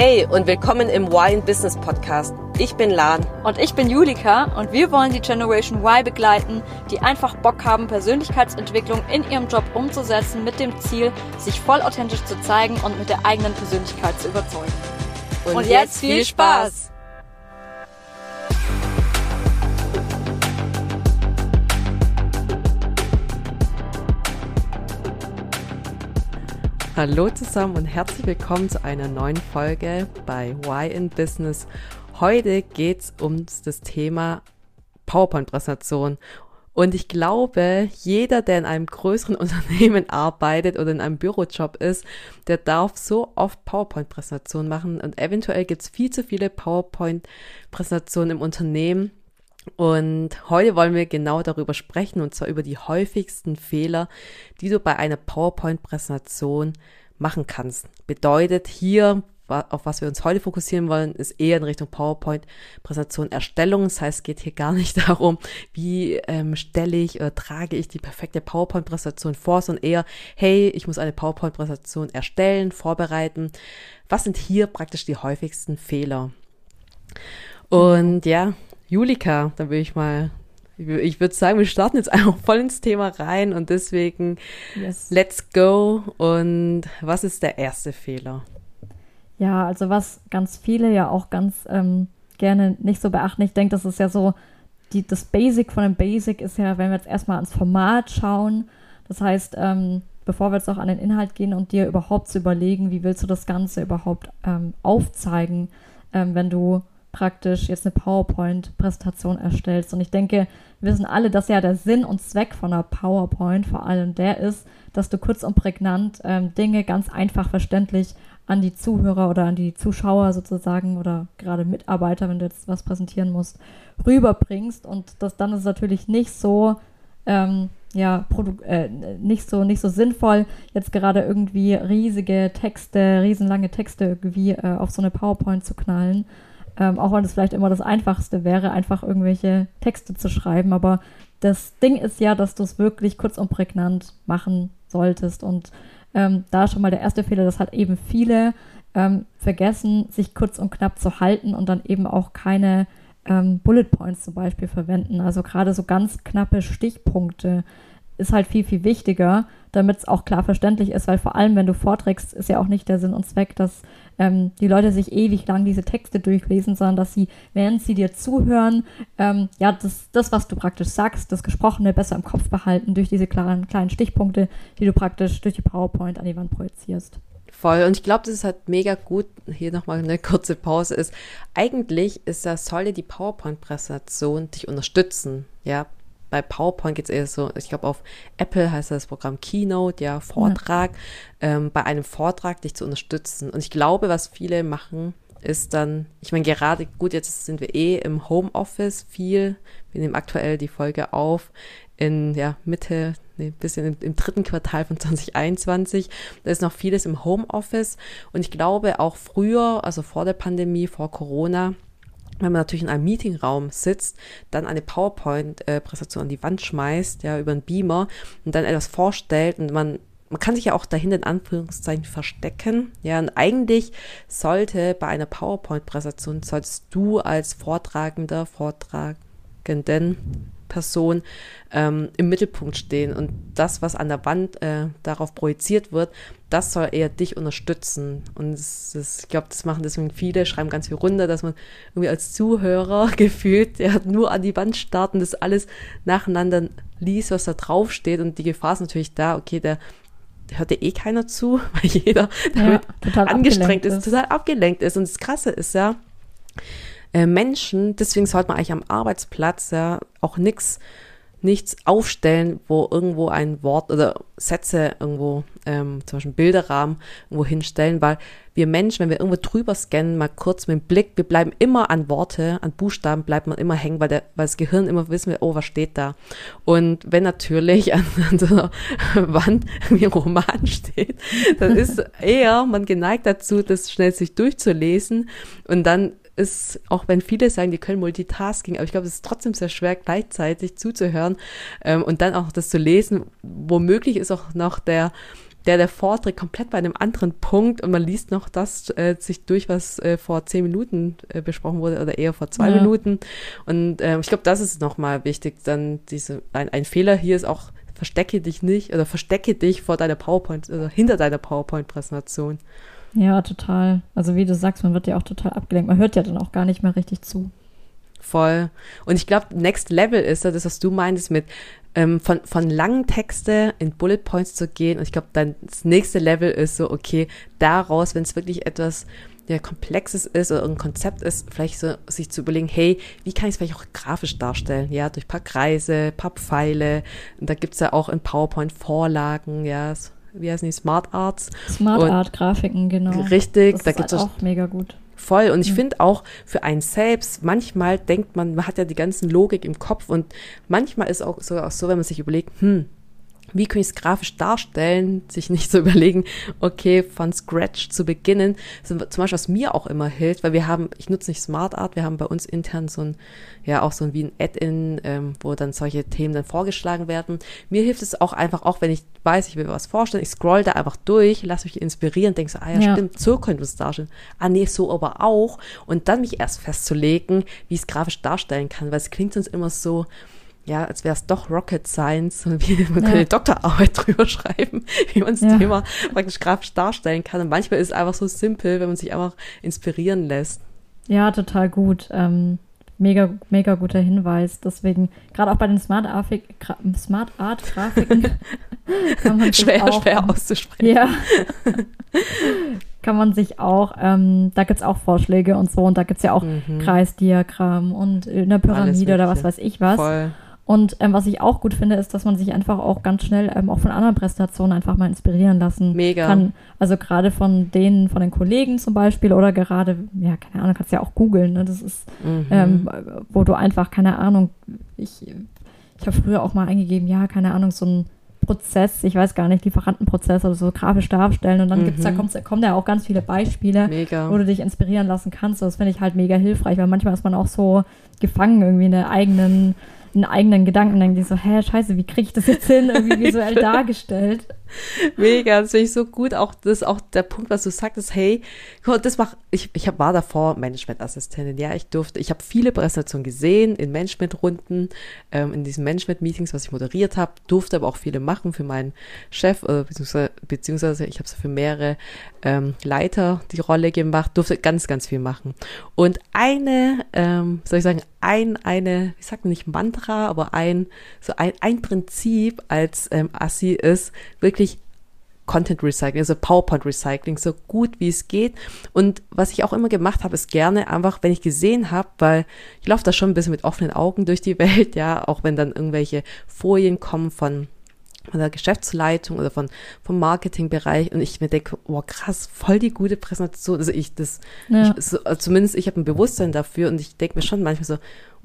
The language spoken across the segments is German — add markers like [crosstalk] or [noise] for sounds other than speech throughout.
Hey und willkommen im Wine Business Podcast. Ich bin Lan. Und ich bin Julika und wir wollen die Generation Y begleiten, die einfach Bock haben, Persönlichkeitsentwicklung in ihrem Job umzusetzen mit dem Ziel, sich voll authentisch zu zeigen und mit der eigenen Persönlichkeit zu überzeugen. Und, und jetzt viel Spaß! Hallo zusammen und herzlich willkommen zu einer neuen Folge bei Why in Business. Heute geht's um das Thema PowerPoint-Präsentation. Und ich glaube, jeder, der in einem größeren [laughs] Unternehmen arbeitet oder in einem Bürojob ist, der darf so oft PowerPoint-Präsentationen machen. Und eventuell gibt's viel zu viele PowerPoint-Präsentationen im Unternehmen. Und heute wollen wir genau darüber sprechen, und zwar über die häufigsten Fehler, die du bei einer PowerPoint-Präsentation machen kannst. Bedeutet hier, auf was wir uns heute fokussieren wollen, ist eher in Richtung PowerPoint-Präsentation Erstellung. Das heißt, es geht hier gar nicht [laughs] darum, wie ähm, stelle ich oder trage ich die perfekte PowerPoint-Präsentation vor, sondern eher, hey, ich muss eine PowerPoint-Präsentation erstellen, vorbereiten. Was sind hier praktisch die häufigsten Fehler? Und ja, Julika, da will ich mal, ich würde sagen, wir starten jetzt [laughs] einfach voll ins Thema rein und deswegen yes. let's go. Und was ist der erste Fehler? Ja, also was ganz viele ja auch ganz ähm, gerne nicht so beachten. Ich denke, das ist ja so, die, das Basic von dem Basic ist ja, wenn wir jetzt erstmal ans Format schauen. Das heißt, ähm, bevor wir jetzt auch an den Inhalt gehen und dir überhaupt zu überlegen, wie willst du das Ganze überhaupt ähm, aufzeigen, ähm, wenn du praktisch jetzt eine PowerPoint-Präsentation erstellst. Und ich denke, wir wissen alle, dass ja der Sinn und Zweck von einer PowerPoint vor allem der ist, dass du kurz und prägnant ähm, Dinge ganz einfach verständlich an die Zuhörer oder an die Zuschauer sozusagen oder gerade Mitarbeiter, wenn du jetzt was präsentieren musst, rüberbringst. Und das dann ist natürlich nicht so, ähm, ja, äh, nicht so, nicht so sinnvoll, jetzt gerade irgendwie riesige Texte, riesenlange Texte irgendwie äh, auf so eine PowerPoint zu knallen, ähm, auch wenn es vielleicht immer das Einfachste wäre, einfach irgendwelche Texte zu schreiben. Aber das Ding ist ja, dass du es wirklich kurz und prägnant machen solltest. Und ähm, da schon mal der erste Fehler, das hat eben viele ähm, vergessen, sich kurz und knapp zu halten und dann eben auch keine ähm, Bullet Points zum Beispiel verwenden. Also gerade so ganz knappe Stichpunkte ist halt viel, viel wichtiger, damit es auch klar verständlich ist, weil vor allem, wenn du vorträgst, ist ja auch nicht der Sinn und Zweck, dass ähm, die Leute sich ewig lang diese Texte durchlesen, sondern dass sie, während sie dir zuhören, ähm, ja, das, das, was du praktisch sagst, das Gesprochene besser im Kopf behalten durch diese klaren, kleinen Stichpunkte, die du praktisch durch die PowerPoint an die Wand projizierst. Voll. Und ich glaube, das ist halt mega gut. Hier nochmal eine kurze Pause ist. Eigentlich ist das, soll die PowerPoint-Präsentation dich unterstützen. Ja, bei PowerPoint geht es eher so, ich glaube auf Apple heißt das Programm Keynote, ja, Vortrag, ja. Ähm, bei einem Vortrag dich zu unterstützen. Und ich glaube, was viele machen, ist dann, ich meine, gerade, gut, jetzt sind wir eh im Homeoffice viel. Wir nehmen aktuell die Folge auf in, ja, Mitte, nee, bisschen im, im dritten Quartal von 2021. Da ist noch vieles im Homeoffice. Und ich glaube auch früher, also vor der Pandemie, vor Corona, wenn man natürlich in einem Meetingraum sitzt, dann eine PowerPoint-Präsentation an die Wand schmeißt, ja, über einen Beamer und dann etwas vorstellt und man man kann sich ja auch dahinter in Anführungszeichen verstecken. Ja, und eigentlich sollte bei einer PowerPoint-Präsentation, solltest du als Vortragender, Vortragenden Person ähm, im Mittelpunkt stehen. Und das, was an der Wand äh, darauf projiziert wird, das soll eher dich unterstützen. Und das, das, ich glaube, das machen deswegen viele, schreiben ganz viel runter, dass man irgendwie als Zuhörer [laughs] gefühlt ja, nur an die Wand starten, das alles nacheinander liest, was da drauf steht. Und die Gefahr ist natürlich da, okay, der hört dir eh keiner zu, [laughs] weil jeder damit ja, angestrengt ist, ist, total abgelenkt ist. Und das Krasse ist ja, äh, Menschen, deswegen sollte man eigentlich am Arbeitsplatz ja auch nichts nichts aufstellen, wo irgendwo ein Wort oder Sätze irgendwo, ähm, zum Beispiel Bilderrahmen irgendwo hinstellen, weil wir Menschen, wenn wir irgendwo drüber scannen, mal kurz mit dem Blick, wir bleiben immer an Worte, an Buchstaben bleibt man immer hängen, weil, der, weil das Gehirn immer wissen wir, oh, was steht da? Und wenn natürlich [laughs] an, an so einer Wand wie ein Roman steht, dann ist eher man geneigt dazu, das schnell sich durchzulesen und dann ist, auch wenn viele sagen, die können Multitasking, aber ich glaube, es ist trotzdem sehr schwer, gleichzeitig zuzuhören ähm, und dann auch das zu lesen. Womöglich ist auch noch der der der vorträgt komplett bei einem anderen Punkt und man liest noch das äh, sich durch, was äh, vor zehn Minuten äh, besprochen wurde oder eher vor zwei ja. Minuten. Und äh, ich glaube, das ist nochmal wichtig. Dann diese, ein, ein Fehler hier ist auch, verstecke dich nicht oder verstecke dich vor deiner PowerPoint, also hinter deiner PowerPoint-Präsentation. Ja, total. Also wie du sagst, man wird ja auch total abgelenkt. Man hört ja dann auch gar nicht mehr richtig zu. Voll. Und ich glaube, Next Level ist das, was du meinst mit ähm, von, von langen Texte in Bullet Points zu gehen. Und ich glaube, dann das nächste Level ist so, okay, daraus, wenn es wirklich etwas ja, Komplexes ist oder ein Konzept ist, vielleicht so sich zu überlegen, hey, wie kann ich es vielleicht auch grafisch darstellen? Ja, durch paar Kreise, paar Pfeile. Und da gibt's ja auch in PowerPoint Vorlagen, ja, wie heißen die, Smart Arts. Smart Art Grafiken, genau. Richtig, das da gibt es halt auch mega gut. Voll. Und ich mhm. finde auch für einen selbst, manchmal denkt man, man hat ja die ganzen Logik im Kopf und manchmal ist auch sogar auch so, wenn man sich überlegt, hm, wie kann ich es grafisch darstellen, sich nicht [laughs] zu so überlegen, okay, von Scratch zu beginnen. zum Beispiel, was mir auch immer hilft, weil wir haben, ich nutze nicht Smart Art, wir haben bei uns intern so ein, ja, auch so ein wie ein Add-in, ähm, wo dann solche Themen dann vorgeschlagen werden. Mir hilft es auch einfach, auch wenn ich weiß, ich will mir was vorstellen, ich scroll da einfach durch, lasse mich inspirieren, denke so, ah ja, ja. stimmt, so könnte es darstellen. Ah nee, so aber auch. Und dann mich erst festzulegen, wie ich es grafisch darstellen kann, weil es klingt sonst immer so, ja, als wäre es doch Rocket Science, [laughs] man ja. eine Doktorarbeit [laughs] drüber schreiben, wie man das ja. Thema praktisch grafisch darstellen kann. Und manchmal ist es einfach so simpel, wenn man sich einfach inspirieren lässt. Ja, total gut. Ähm, mega, mega guter Hinweis. Deswegen, gerade auch bei den Smart, Afik, Smart Art Grafiken [laughs] kann man schwer, auch, schwer auszusprechen. Ja. kann man sich auch, ähm, da gibt es auch Vorschläge und so, und da gibt es ja auch mhm. Kreisdiagramm und eine Pyramide oder was weiß ich was. Voll. Und ähm, was ich auch gut finde, ist, dass man sich einfach auch ganz schnell ähm, auch von anderen Präsentationen einfach mal inspirieren lassen Mega. kann. Also gerade von denen, von den Kollegen zum Beispiel oder gerade, ja, keine Ahnung, kannst ja auch googeln. Ne? Das ist, mhm. ähm, wo du einfach, keine Ahnung, ich, ich habe früher auch mal eingegeben, ja, keine Ahnung, so ein Prozess, ich weiß gar nicht, Lieferantenprozess oder so grafisch darstellen und dann mhm. gibt's da, kommt's, kommen da auch ganz viele Beispiele, mega. wo du dich inspirieren lassen kannst. Das finde ich halt mega hilfreich, weil manchmal ist man auch so gefangen irgendwie in der eigenen einen eigenen Gedanken, denke ich so, hä, scheiße, wie kriege ich das jetzt hin, irgendwie visuell [laughs] dargestellt? [laughs] Mega, das finde ich so gut. Auch das ist auch der Punkt, was du sagtest, hey, das mach, ich, ich hab, war davor Managementassistentin. Ja, ich durfte, ich habe viele Präsentationen gesehen in Managementrunden, ähm, in diesen Management-Meetings, was ich moderiert habe, durfte aber auch viele machen für meinen Chef, äh, beziehungsweise, beziehungsweise ich habe so für mehrere ähm, Leiter die Rolle gemacht, durfte ganz, ganz viel machen. Und eine, ähm, soll ich sagen, ein, eine, sagt man nicht Mantra, aber ein, so ein, ein Prinzip als ähm, Assi ist wirklich Content Recycling, also PowerPoint Recycling, so gut wie es geht. Und was ich auch immer gemacht habe, ist gerne einfach, wenn ich gesehen habe, weil ich laufe da schon ein bisschen mit offenen Augen durch die [laughs] Welt, ja, auch wenn dann irgendwelche Folien kommen von von der Geschäftsleitung oder von, vom Marketingbereich und ich mir denke, oh krass, voll die gute Präsentation. Also ich, das, ja. ich, so, zumindest ich habe ein Bewusstsein dafür und ich denke mir schon manchmal so,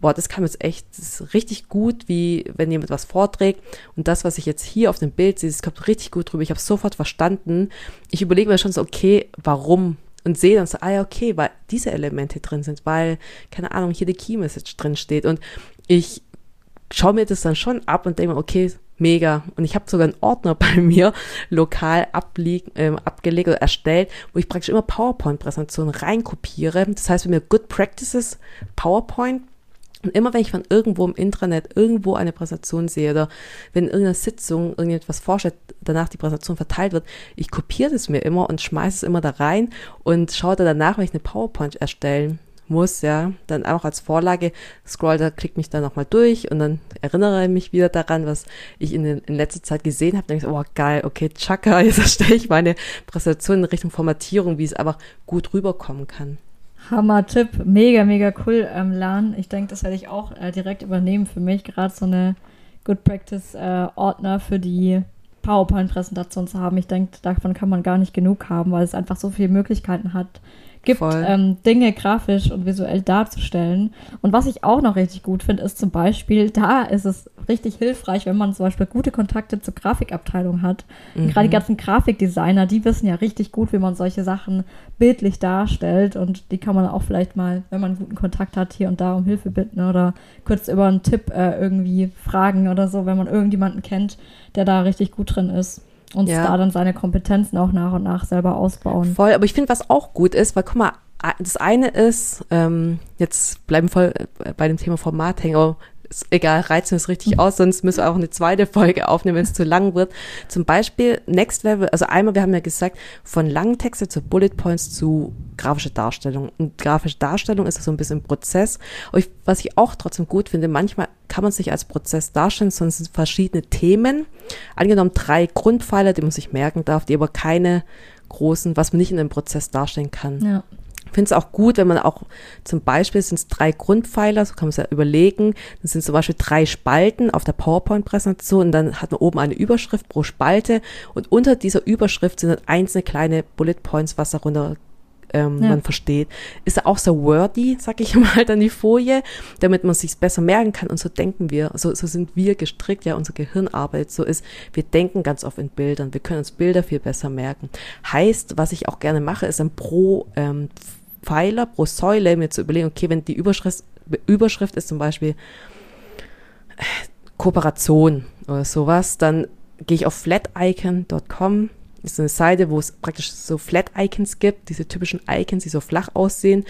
boah, das kam jetzt echt, das ist richtig gut, wie wenn jemand was vorträgt und das, was ich jetzt hier auf dem Bild sehe, das kommt richtig gut drüber. Ich habe sofort verstanden. Ich überlege mir schon so, okay, warum? Und sehe dann so, ah ja, okay, weil diese Elemente drin sind, weil, keine Ahnung, hier die Key Message drin steht und ich schaue mir das dann schon ab und denke mir, okay, mega. Und ich habe sogar einen Ordner [laughs] bei mir lokal ablieg, ähm, abgelegt oder erstellt, wo ich praktisch immer PowerPoint-Präsentationen reinkopiere. Das heißt, wenn mir Good Practices PowerPoint und immer wenn ich von irgendwo im Intranet irgendwo eine Präsentation sehe oder wenn in irgendeiner Sitzung irgendetwas vorstellt, danach die Präsentation verteilt wird, ich kopiere es mir immer und schmeiße es immer da rein und schaue da danach, wenn ich eine PowerPoint erstellen muss, ja, dann auch als Vorlage, scroll da, klick mich da nochmal durch und dann erinnere mich wieder daran, was ich in, den, in letzter Zeit gesehen habe. Denke ich, oh geil, okay, tschakka, [laughs] jetzt erstelle ich meine Präsentation in Richtung Formatierung, wie es einfach gut rüberkommen kann. Hammer-Tipp, mega, mega cool, ähm, Lan. Ich denke, das werde ich auch äh, direkt übernehmen für mich, gerade so eine Good Practice-Ordner äh, für die PowerPoint-Präsentation zu haben. Ich denke, davon kann man gar nicht genug haben, weil es einfach so viele Möglichkeiten hat, gibt, ähm, Dinge grafisch und visuell darzustellen. Und was ich auch noch richtig gut finde, ist zum Beispiel, da ist es richtig hilfreich, wenn man zum Beispiel gute Kontakte zur Grafikabteilung hat. Mhm. Gerade die ganzen Grafikdesigner, die wissen ja richtig gut, wie man solche Sachen bildlich darstellt. Und die kann man auch vielleicht mal, wenn man einen guten Kontakt hat, hier und da um Hilfe bitten oder kurz über einen Tipp äh, irgendwie fragen oder so, wenn man irgendjemanden kennt, der da richtig gut drin ist. Und Ja. da dann seine Kompetenzen auch nach und nach selber ausbauen. Voll, aber ich finde, was auch gut ist, weil guck mal, das eine ist, ähm, jetzt bleiben voll äh, bei dem Thema Format hängen, aber egal, reizen wir es richtig aus, sonst müssen wir auch eine zweite Folge aufnehmen, wenn es zu lang wird. Zum Beispiel Next Level, also einmal, wir haben ja gesagt, von langen Texte zu Bullet Points zu grafische Darstellung. Und grafische Darstellung ist so ein bisschen Prozess. Ich, was ich auch trotzdem gut finde, manchmal kann man sich als Prozess darstellen, es sind verschiedene Themen. Angenommen drei Grundpfeiler, die man sich merken darf, die aber keine großen, was man nicht in einem Prozess darstellen kann. Ja. Ich finde es auch gut, wenn man auch zum Beispiel sind es drei Grundpfeiler, so kann man es ja überlegen. Das sind zum Beispiel drei Spalten auf der PowerPoint-Präsentation und dann hat man oben eine Überschrift pro Spalte und unter dieser Überschrift sind dann einzelne kleine Bullet Points, was darunter ähm, Ja. man versteht. Ist ja auch so wordy, sag ich [laughs] mal, dann die Folie, damit man sich besser merken kann und so denken wir, so, so sind wir gestrickt, ja, unser Gehirn arbeitet so ist, wir denken ganz oft in Bildern, wir können uns Bilder viel besser merken. Heißt, was ich auch gerne mache, ist dann pro ähm, Pfeiler, pro Säule mir zu überlegen, okay, wenn die Überschrift, Überschrift ist zum Beispiel äh, Kooperation oder sowas, dann gehe ich auf flaticon.com. Ist eine Seite, wo es praktisch so Flat-Icons gibt, diese typischen Icons, die so flach aussehen.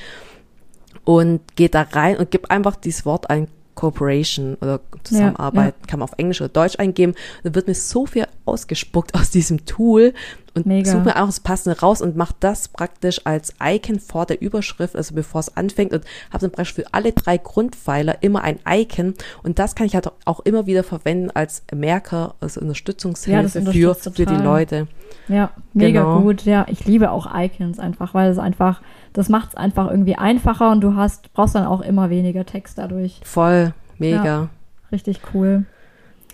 Und gehe da rein und gebe einfach dieses Wort ein Cooperation oder Zusammenarbeit, kann man auf Englisch oder Deutsch eingeben. Dann wird mir so viel ausgespuckt aus diesem Tool und Mega. suche mir auch das Passende raus und mache das praktisch als Icon vor der Überschrift, also bevor es anfängt und habe dann praktisch für alle drei Grundpfeiler immer ein Icon und das kann ich halt auch immer wieder verwenden als Merker, also Unterstützungshilfe Ja, für, für die. Leute. Ja, mega Genau. gut. Ja, ich liebe auch Icons einfach, weil es einfach, das macht es einfach irgendwie einfacher und du hast, brauchst dann auch immer weniger Text dadurch. Voll, mega. Richtig cool.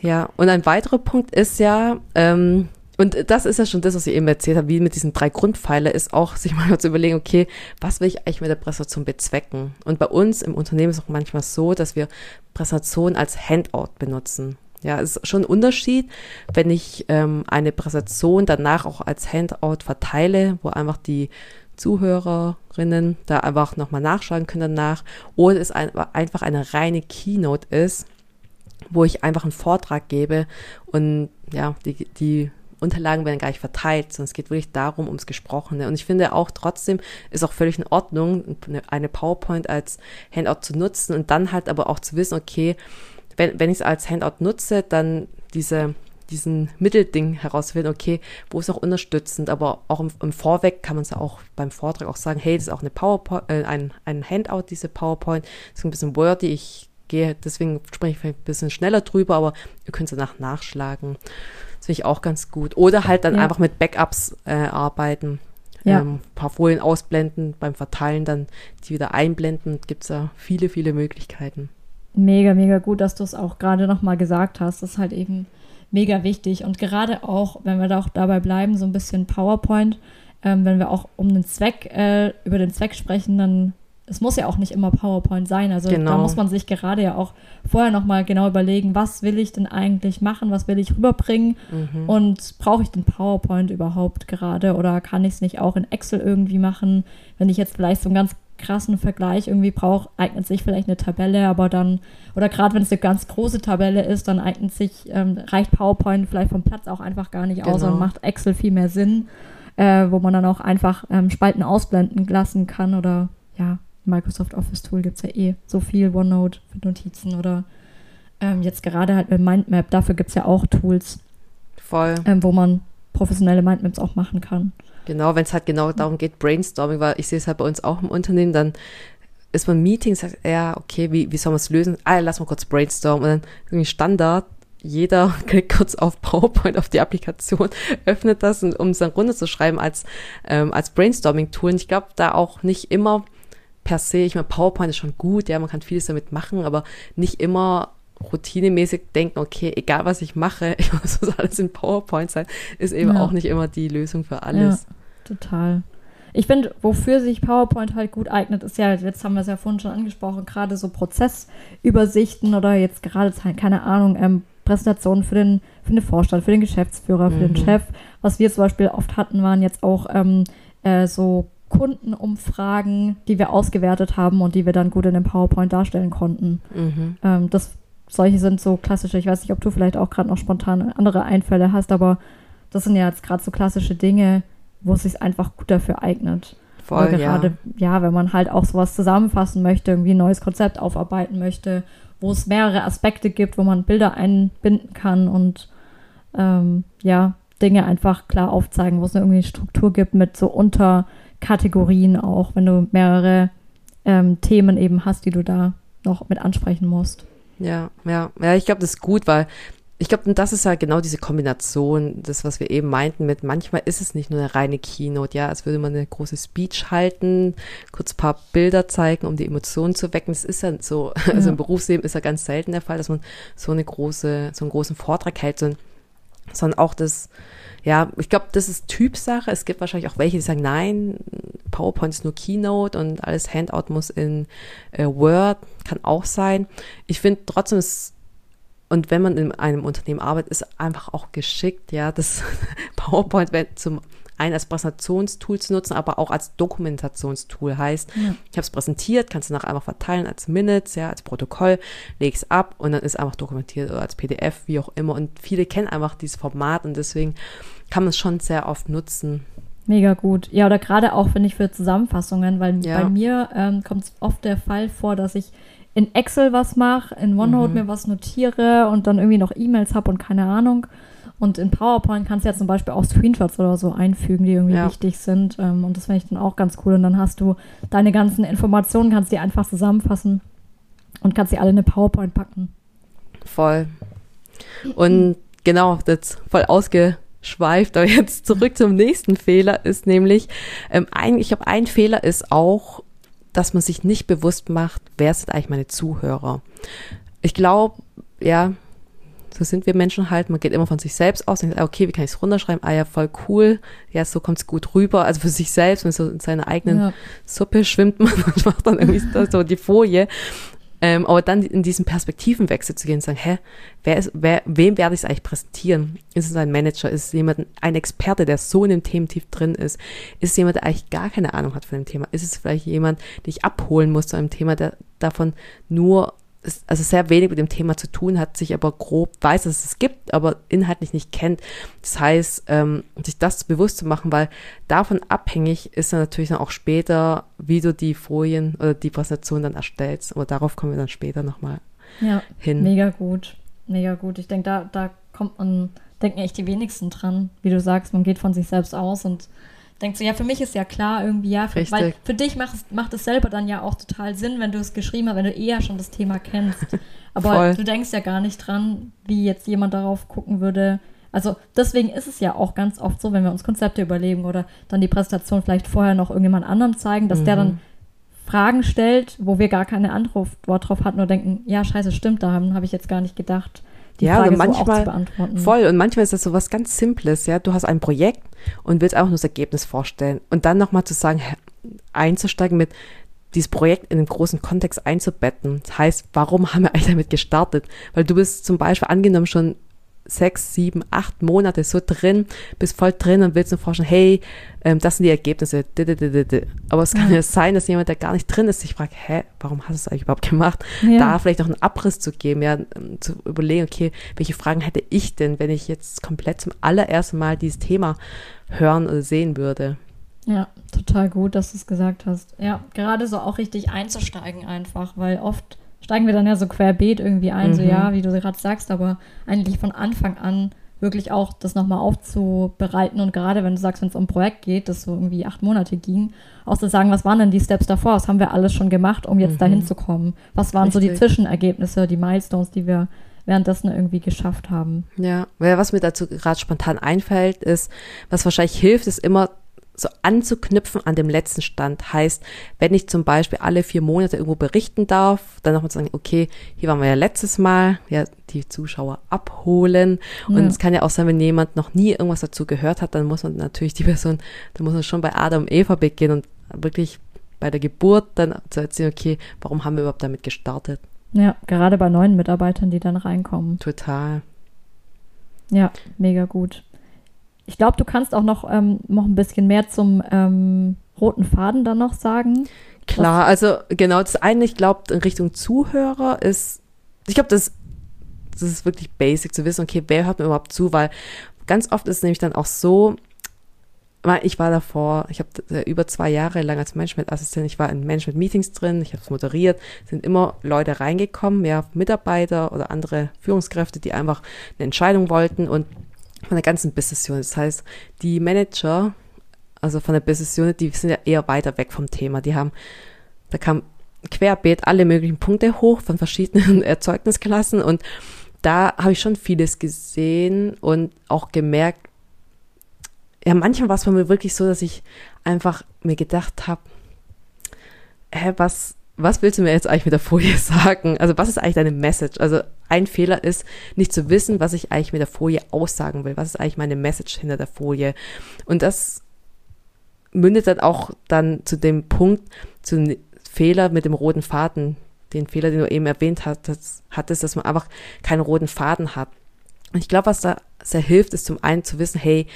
Ja, und ein weiterer Punkt ist ja, ähm, und das ist ja schon das, was ich eben erzählt habe, wie mit diesen drei Grundpfeiler, ist auch, [laughs] sich mal zu überlegen, okay, was will ich eigentlich mit der Präsentation bezwecken? Und bei uns im Unternehmen ist es auch manchmal so, dass wir Präsentation als Handout benutzen. Ja, es ist schon ein Unterschied, wenn ich ähm, eine Präsentation danach auch als Handout verteile, wo einfach die Zuhörerinnen da einfach nochmal nachschauen können danach, oder es ein, einfach eine reine Keynote ist, wo ich einfach einen Vortrag gebe und ja, die, die Unterlagen werden gar nicht verteilt, sondern es geht wirklich darum, ums Gesprochene. Und ich finde auch trotzdem ist auch völlig in Ordnung, eine- eine PowerPoint als Handout zu nutzen und dann halt aber auch zu wissen, okay, wenn, wenn ich es als Handout nutze, dann diese, diesen Mittelding herausfinden, okay, wo ist auch unterstützend, aber auch im, im Vorweg kann man es ja auch beim Vortrag auch sagen, hey, das ist auch eine PowerPoint, äh, ein, ein Handout, diese PowerPoint, das ist ein bisschen wordy, ich gehe, deswegen spreche ich vielleicht ein bisschen schneller drüber, aber ihr könnt es danach nachschlagen. Das finde ich auch ganz gut. Oder halt dann Ja. einfach mit Backups äh, arbeiten. Ja. Ähm, ein paar Folien ausblenden, beim Verteilen dann die wieder einblenden. Gibt es ja viele, viele Möglichkeiten. Mega, mega gut, dass du es auch gerade nochmal gesagt hast. Das ist halt eben mega wichtig. Und gerade auch, wenn wir da auch dabei bleiben, so ein bisschen PowerPoint, ähm, wenn wir auch um den Zweck, äh, über den Zweck sprechen, dann, es muss ja auch nicht immer PowerPoint sein. Also da Genau. muss man sich gerade ja auch vorher nochmal genau überlegen, was will ich denn eigentlich machen, was will ich rüberbringen Mhm. und brauche ich den PowerPoint überhaupt gerade oder kann ich es nicht auch in Excel irgendwie machen? Wenn ich jetzt vielleicht so einen ganz krassen Vergleich irgendwie brauche, eignet sich vielleicht eine Tabelle, aber dann, oder gerade wenn es eine ganz große Tabelle ist, dann eignet sich, ähm, reicht PowerPoint vielleicht vom Platz auch einfach gar nicht aus Genau. und macht Excel viel mehr Sinn, äh, wo man dann auch einfach ähm, Spalten ausblenden lassen kann oder ja, Microsoft Office Tool gibt es ja eh so viel, OneNote für Notizen oder ähm, jetzt gerade halt mit Mindmap, dafür gibt es ja auch Tools Voll. ähm, wo man professionelle Mindmaps auch machen kann. Genau, wenn es halt genau darum geht, Brainstorming, weil ich sehe es halt bei uns auch im Unternehmen, dann ist man Meeting, sagt, ja, okay, wie, wie soll man es lösen? Ah, lass mal kurz brainstormen. Und dann irgendwie Standard, jeder [laughs] klickt kurz auf PowerPoint, auf die Applikation, [laughs] öffnet das, um es dann runterzuschreiben als, ähm, als Brainstorming-Tool. Und ich glaube, da auch nicht immer per se, ich meine, PowerPoint ist schon gut, ja, man kann vieles damit machen, aber nicht immer routinemäßig denken, okay, egal was ich mache, [laughs] ich muss das alles in PowerPoint sein, ist eben Ja. auch nicht immer die Lösung für alles. Ja, total. Ich finde, wofür sich PowerPoint halt gut eignet, ist ja, jetzt haben wir es ja vorhin schon angesprochen, gerade so Prozessübersichten oder jetzt gerade, keine Ahnung, ähm, Präsentationen für den, für den Vorstand, für den Geschäftsführer, für den Mhm. Chef. Was wir zum Beispiel oft hatten, waren jetzt auch ähm, äh, so Kundenumfragen, die wir ausgewertet haben und die wir dann gut in dem PowerPoint darstellen konnten. Mhm. Ähm, das, solche sind so klassische. Ich weiß nicht, ob du vielleicht auch gerade noch spontan andere Einfälle hast, aber das sind ja jetzt gerade so klassische Dinge, wo es sich einfach gut dafür eignet. Voll, gerade, ja. ja, wenn man halt auch sowas zusammenfassen möchte, irgendwie ein neues Konzept aufarbeiten möchte, wo es mehrere Aspekte gibt, wo man Bilder einbinden kann und ähm, ja, Dinge einfach klar aufzeigen, wo es irgendwie eine Struktur gibt mit so Unterkategorien auch, wenn du mehrere ähm, Themen eben hast, die du da noch mit ansprechen musst. Ja, ja, ja, ich glaube, das ist gut, weil ich glaube, das ist ja genau diese Kombination, das, was wir eben meinten mit, manchmal ist es nicht nur eine reine Keynote, ja, als würde man eine große Speech halten, kurz ein paar Bilder zeigen, um die Emotionen zu wecken. Das ist ja so, ja. [laughs] also im Berufsleben ist ja ganz selten der Fall, dass man so eine große, so einen großen Vortrag hält, sondern auch das, ja, ich glaube, das ist Typsache. Es gibt wahrscheinlich auch welche, die sagen, nein, PowerPoint ist nur Keynote und alles Handout muss in äh, Word, kann auch sein. Ich finde trotzdem, es und wenn man in einem Unternehmen arbeitet, ist einfach auch geschickt, ja, das [laughs] PowerPoint zum einen als Präsentationstool zu nutzen, aber auch als Dokumentationstool. Heißt, ja. ich habe es präsentiert, kannst du nachher einfach verteilen als Minutes, ja, als Protokoll, leg's ab und dann ist einfach dokumentiert oder als PDF, wie auch immer. Und viele kennen einfach dieses Format und deswegen kann man es schon sehr oft nutzen. Mega gut. Ja, oder gerade auch, finde ich, für Zusammenfassungen, weil ja. bei mir ähm, kommt es oft der Fall vor, dass ich in Excel was mache, in OneNote mhm. mir was notiere und dann irgendwie noch E-Mails habe und keine Ahnung. Und in PowerPoint kannst du ja zum Beispiel auch Screenshots oder so einfügen, die irgendwie ja. wichtig sind. Ähm, und das finde ich dann auch ganz cool. Und dann hast du deine ganzen Informationen, kannst die einfach zusammenfassen und kannst sie alle in eine PowerPoint packen. Voll. Und genau, das voll ausgeschweift. Aber jetzt zurück zum nächsten Fehler ist nämlich, ähm, ein, ich glaube, ein Fehler ist auch, dass man sich nicht bewusst macht, wer sind eigentlich meine Zuhörer. Ich glaube, ja, so sind wir Menschen halt. Man geht immer von sich selbst aus und denkt, okay, wie kann ich es runterschreiben? Ah ja, voll cool. Ja, so kommt es gut rüber. Also für sich selbst, wenn so in seiner eigenen ja. Suppe schwimmt [laughs] man und macht dann irgendwie so die Folie. Ähm, aber dann in diesen Perspektivenwechsel zu gehen und sagen, hä, wer ist, wer, wem werde ich es eigentlich präsentieren? Ist es ein Manager? Ist es jemand, ein Experte, der so in dem Thementief drin ist? Ist es jemand, der eigentlich gar keine Ahnung hat von dem Thema? Ist es vielleicht jemand, den ich abholen muss zu einem Thema, der davon nur also sehr wenig mit dem Thema zu tun hat, sich aber grob weiß, dass es es gibt, aber inhaltlich nicht kennt. Das heißt, ähm, sich das bewusst zu machen, weil davon abhängig ist dann natürlich dann auch später, wie du die Folien oder die Präsentation dann erstellst. Aber darauf kommen wir dann später nochmal ja, hin. Mega gut, mega gut. Ich denke, da, da kommt man, denken echt die wenigsten dran. Wie du sagst, man geht von sich selbst aus und denkst du, ja, für mich ist ja klar irgendwie, ja, für, weil für dich macht, macht es selber dann ja auch total Sinn, wenn du es geschrieben hast, wenn du eher schon das Thema kennst. [laughs] Aber Voll. du denkst ja gar nicht dran, wie jetzt jemand darauf gucken würde. Also deswegen ist es ja auch ganz oft so, wenn wir uns Konzepte überlegen oder dann die Präsentation vielleicht vorher noch irgendjemand anderem zeigen, dass mhm. der dann Fragen stellt, wo wir gar keine Antwort drauf hatten oder denken, ja, scheiße, stimmt, da habe ich jetzt gar nicht gedacht die ja, Frage manchmal, so beantworten. Voll. Und manchmal ist das so was ganz Simples, ja. Du hast ein Projekt und willst einfach nur das Ergebnis vorstellen. Und dann nochmal zu sagen, einzusteigen mit, dieses Projekt in den großen Kontext einzubetten. Das heißt, warum haben wir eigentlich damit gestartet? Weil du bist zum Beispiel angenommen schon sechs, sieben, acht Monate so drin, bist voll drin und willst nur forschen, hey, ähm, das sind die Ergebnisse. Aber es kann ja. sein, dass jemand, der gar nicht drin ist, sich fragt, hä, warum hast du es eigentlich überhaupt gemacht? Ja. Da vielleicht noch einen Abriss zu geben, ja, ähm, zu überlegen, okay, welche Fragen hätte ich denn, wenn ich jetzt komplett zum allerersten Mal dieses Thema hören oder sehen würde? Ja, total gut, dass du es gesagt hast. Ja, gerade so auch richtig einzusteigen einfach, weil oft steigen wir dann ja so querbeet irgendwie ein, mhm. so ja, wie du gerade sagst, aber eigentlich von Anfang an wirklich auch das nochmal aufzubereiten und gerade wenn du sagst, wenn es um ein Projekt geht, das so irgendwie acht Monate ging, auch zu sagen, was waren denn die Steps davor, was haben wir alles schon gemacht, um jetzt mhm. dahin zu kommen? Was waren Richtig. so die Zwischenergebnisse, die Milestones, die wir währenddessen irgendwie geschafft haben? Ja, was mir dazu gerade spontan einfällt, ist, was wahrscheinlich hilft, ist immer so anzuknüpfen an dem letzten Stand. Heißt, wenn ich zum Beispiel alle vier Monate irgendwo berichten darf, dann nochmal sagen, okay, hier waren wir ja letztes Mal, ja, die Zuschauer abholen. Und ja. es kann ja auch sein, wenn jemand noch nie irgendwas dazu gehört hat, dann muss man natürlich die [laughs] Person, dann muss man schon bei Adam und Eva beginnen und wirklich bei der Geburt dann zu erzählen, okay, warum haben wir überhaupt damit gestartet? Ja, gerade bei neuen Mitarbeitern, die dann reinkommen. Total. Ja, mega gut. Ich glaube, du kannst auch noch, ähm, noch ein bisschen mehr zum ähm, roten Faden dann noch sagen. Klar, also genau, das eine, ich glaube, in Richtung Zuhörer ist, ich glaube, das, das ist wirklich basic zu wissen, okay, wer hört mir überhaupt zu, weil ganz oft ist es nämlich dann auch so, ich war davor, ich habe über zwei Jahre lang als Management-Assistent, ich war in Management-Meetings drin, ich habe es moderiert, sind immer Leute reingekommen, mehr Mitarbeiter oder andere Führungskräfte, die einfach eine Entscheidung wollten und von der ganzen Business Unit. Das heißt, die Manager, also von der Business Unit, die sind ja eher weiter weg vom Thema. Die haben, da kam querbeet alle möglichen Punkte hoch von verschiedenen [laughs] Erzeugnisklassen und da habe ich schon vieles gesehen und auch gemerkt, ja, manchmal war es bei mir wirklich so, dass ich einfach mir gedacht habe, hä, was, was willst du mir jetzt eigentlich mit der Folie [laughs] sagen? Also was ist eigentlich deine Message? Also ein Fehler ist, nicht zu wissen, was ich eigentlich mit der Folie aussagen will. Was ist eigentlich meine Message hinter der Folie? Und das mündet dann auch dann zu dem Punkt, zu dem Fehler mit dem roten Faden, den Fehler, den du eben erwähnt hattest, hattest dass man einfach keinen roten Faden hat. Und ich glaube, was da sehr hilft, ist zum einen zu wissen, hey,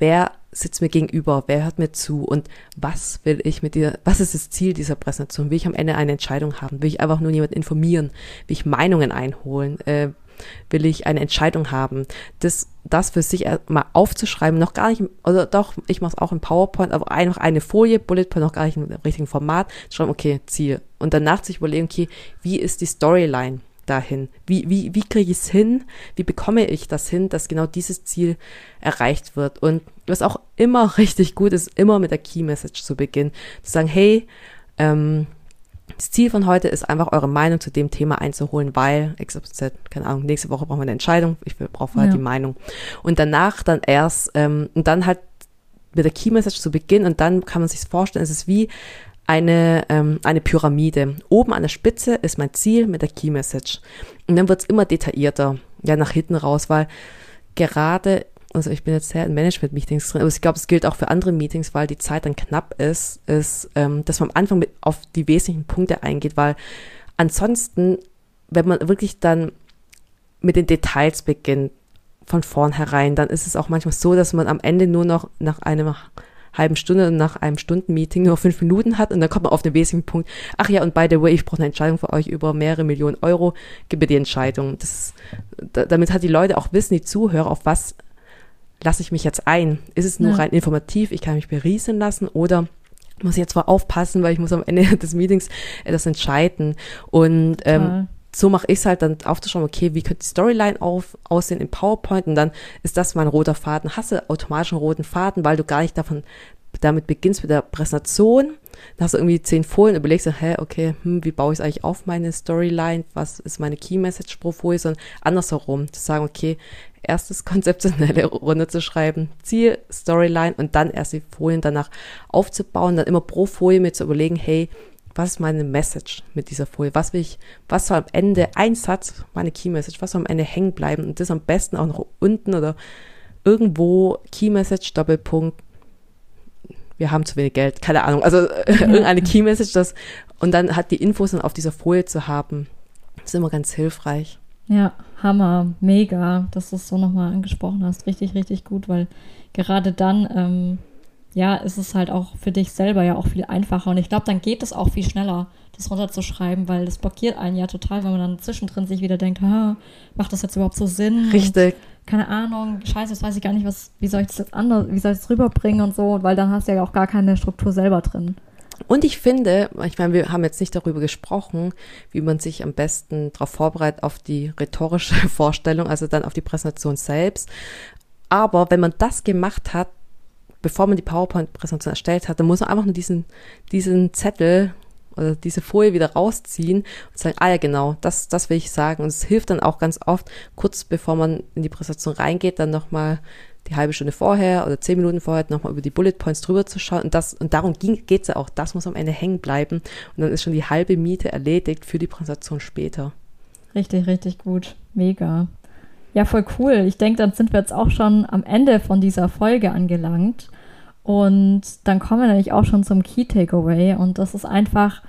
wer sitzt mir gegenüber, wer hört mir zu und was will ich mit dir, was ist das Ziel dieser Präsentation? Will ich am Ende eine Entscheidung haben? Will ich einfach nur jemanden informieren? Will ich Meinungen einholen? Äh, will ich eine Entscheidung haben? Das, das für sich mal aufzuschreiben, noch gar nicht, oder doch, ich mache es auch im PowerPoint, aber einfach eine Folie, Bullet Point, noch gar nicht im richtigen Format, schreiben, okay, Ziel. Und danach sich überlegen, okay, wie ist die Storyline? Dahin? Wie, wie, wie kriege ich es hin? Wie bekomme ich das hin, dass genau dieses Ziel erreicht wird? Und was auch immer [laughs] richtig gut ist, immer mit der Key Message zu beginnen. Zu sagen, hey, ähm, das Ziel von heute ist einfach eure Meinung zu dem Thema einzuholen, weil XYZ, keine Ahnung, nächste Woche brauchen wir eine Entscheidung, ich brauche halt ja. die Meinung. Und danach dann erst, ähm, und dann halt mit der Key Message zu beginnen und dann kann man sich vorstellen, es ist wie eine, ähm, eine Pyramide. Oben an der Spitze ist mein Ziel mit der Key Message. Und dann wird es immer detaillierter, ja, nach hinten raus, weil gerade, also ich bin jetzt sehr in Management-Meetings drin, aber ich glaube, es gilt auch für andere Meetings, weil die Zeit dann knapp ist, ist, ähm, dass man am Anfang mit auf die wesentlichen Punkte eingeht, weil ansonsten, wenn man wirklich dann mit den Details beginnt, von vornherein, dann ist es auch manchmal so, dass man am Ende nur noch nach einem halben Stunde nach einem Stundenmeeting nur fünf Minuten hat und dann kommt man auf den wesentlichen Punkt. Ach ja, und by the way, ich brauche eine Entscheidung für euch über mehrere Millionen Euro. Gib mir die Entscheidung. Das, da, damit hat die Leute auch wissen, die Zuhörer, auf was lasse ich mich jetzt ein? Ist es nur ja. rein informativ, ich kann mich berieseln lassen oder muss ich jetzt mal aufpassen, weil ich muss am Ende [laughs] des Meetings das entscheiden. Und ähm, so mache ich es halt dann aufzuschauen, okay, wie könnte die Storyline auf, aussehen im PowerPoint und dann ist das mein roter Faden. Hast du automatisch einen roten Faden, weil du gar nicht davon damit beginnst mit der Präsentation, dann hast du irgendwie zehn Folien, überlegst du, hä, okay, hm, wie baue ich eigentlich auf meine Storyline, was ist meine Key Message pro Folie, sondern andersherum, zu sagen, okay, erstes konzeptionelle Runde zu schreiben, Ziel, Storyline und dann erst die Folien danach aufzubauen, dann immer pro Folie mit zu überlegen, hey, was ist meine Message mit dieser Folie? Was will ich, was soll am Ende, ein Satz, meine Key Message, was soll am Ende hängen bleiben? Und das am besten auch noch unten oder irgendwo Key Message, Doppelpunkt, wir haben zu wenig Geld, keine Ahnung, also [laughs] irgendeine Key Message, das, und dann hat die Infos dann auf dieser Folie zu haben, ist immer ganz hilfreich. Ja, Hammer, mega, dass du es so nochmal angesprochen hast. Richtig, richtig gut, weil gerade dann, ähm, ja, ist es halt auch für dich selber ja auch viel einfacher. Und ich glaube, dann geht es auch viel schneller, das runterzuschreiben, weil das blockiert einen ja total, wenn man dann zwischendrin sich wieder denkt, macht das jetzt überhaupt so Sinn? Richtig. Und, keine Ahnung, scheiße, jetzt weiß ich gar nicht, was, wie soll ich das jetzt anders, wie soll ich das rüberbringen und so, weil dann hast du ja auch gar keine Struktur selber drin. Und ich finde, ich meine, wir haben jetzt nicht darüber gesprochen, wie man sich am besten darauf vorbereitet auf die rhetorische [laughs] Vorstellung, also dann auf die Präsentation selbst. Aber wenn man das gemacht hat, bevor man die PowerPoint-Präsentation erstellt hat, dann muss man einfach nur diesen, diesen Zettel oder diese Folie wieder rausziehen und sagen, ah ja, genau, das, das will ich sagen. Und es hilft dann auch ganz oft, kurz bevor man in die Präsentation reingeht, dann nochmal die halbe Stunde vorher oder zehn Minuten vorher nochmal über die Bullet Points drüber zu schauen. Und das, und darum geht es ja auch. Das muss am Ende hängen bleiben. Und dann ist schon die halbe Miete erledigt für die Präsentation später. Richtig, richtig gut. Mega. Ja, voll cool. Ich denke, dann sind wir jetzt auch schon am Ende von dieser Folge angelangt. Und dann kommen wir nämlich auch schon zum Key Takeaway. Und das ist einfach,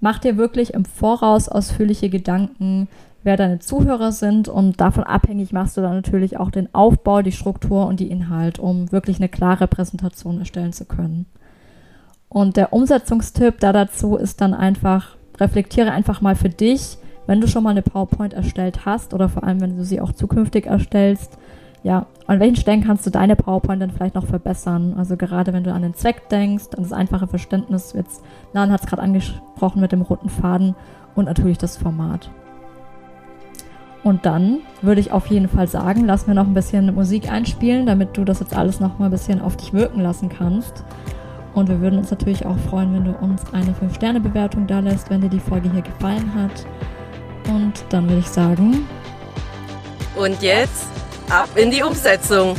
mach dir wirklich im Voraus ausführliche Gedanken, wer deine Zuhörer sind. Und davon abhängig machst du dann natürlich auch den Aufbau, die Struktur und die Inhalt, um wirklich eine klare Präsentation erstellen zu können. Und der Umsetzungstipp da dazu ist dann einfach, reflektiere einfach mal für dich, wenn du schon mal eine PowerPoint erstellt hast oder vor allem, wenn du sie auch zukünftig erstellst, ja, an welchen Stellen kannst du deine PowerPoint dann vielleicht noch verbessern? Also gerade wenn du an den Zweck denkst, an das einfache Verständnis, jetzt Lan hat es gerade angesprochen mit dem roten Faden und natürlich das Format. Und dann würde ich auf jeden Fall sagen, lass mir noch ein bisschen Musik einspielen, damit du das jetzt alles noch mal ein bisschen auf dich wirken lassen kannst. Und wir würden uns natürlich auch freuen, wenn du uns eine 5-Sterne-Bewertung da lässt, wenn dir die Folge hier gefallen hat. Und dann würde ich sagen. Und jetzt ab in die Umsetzung.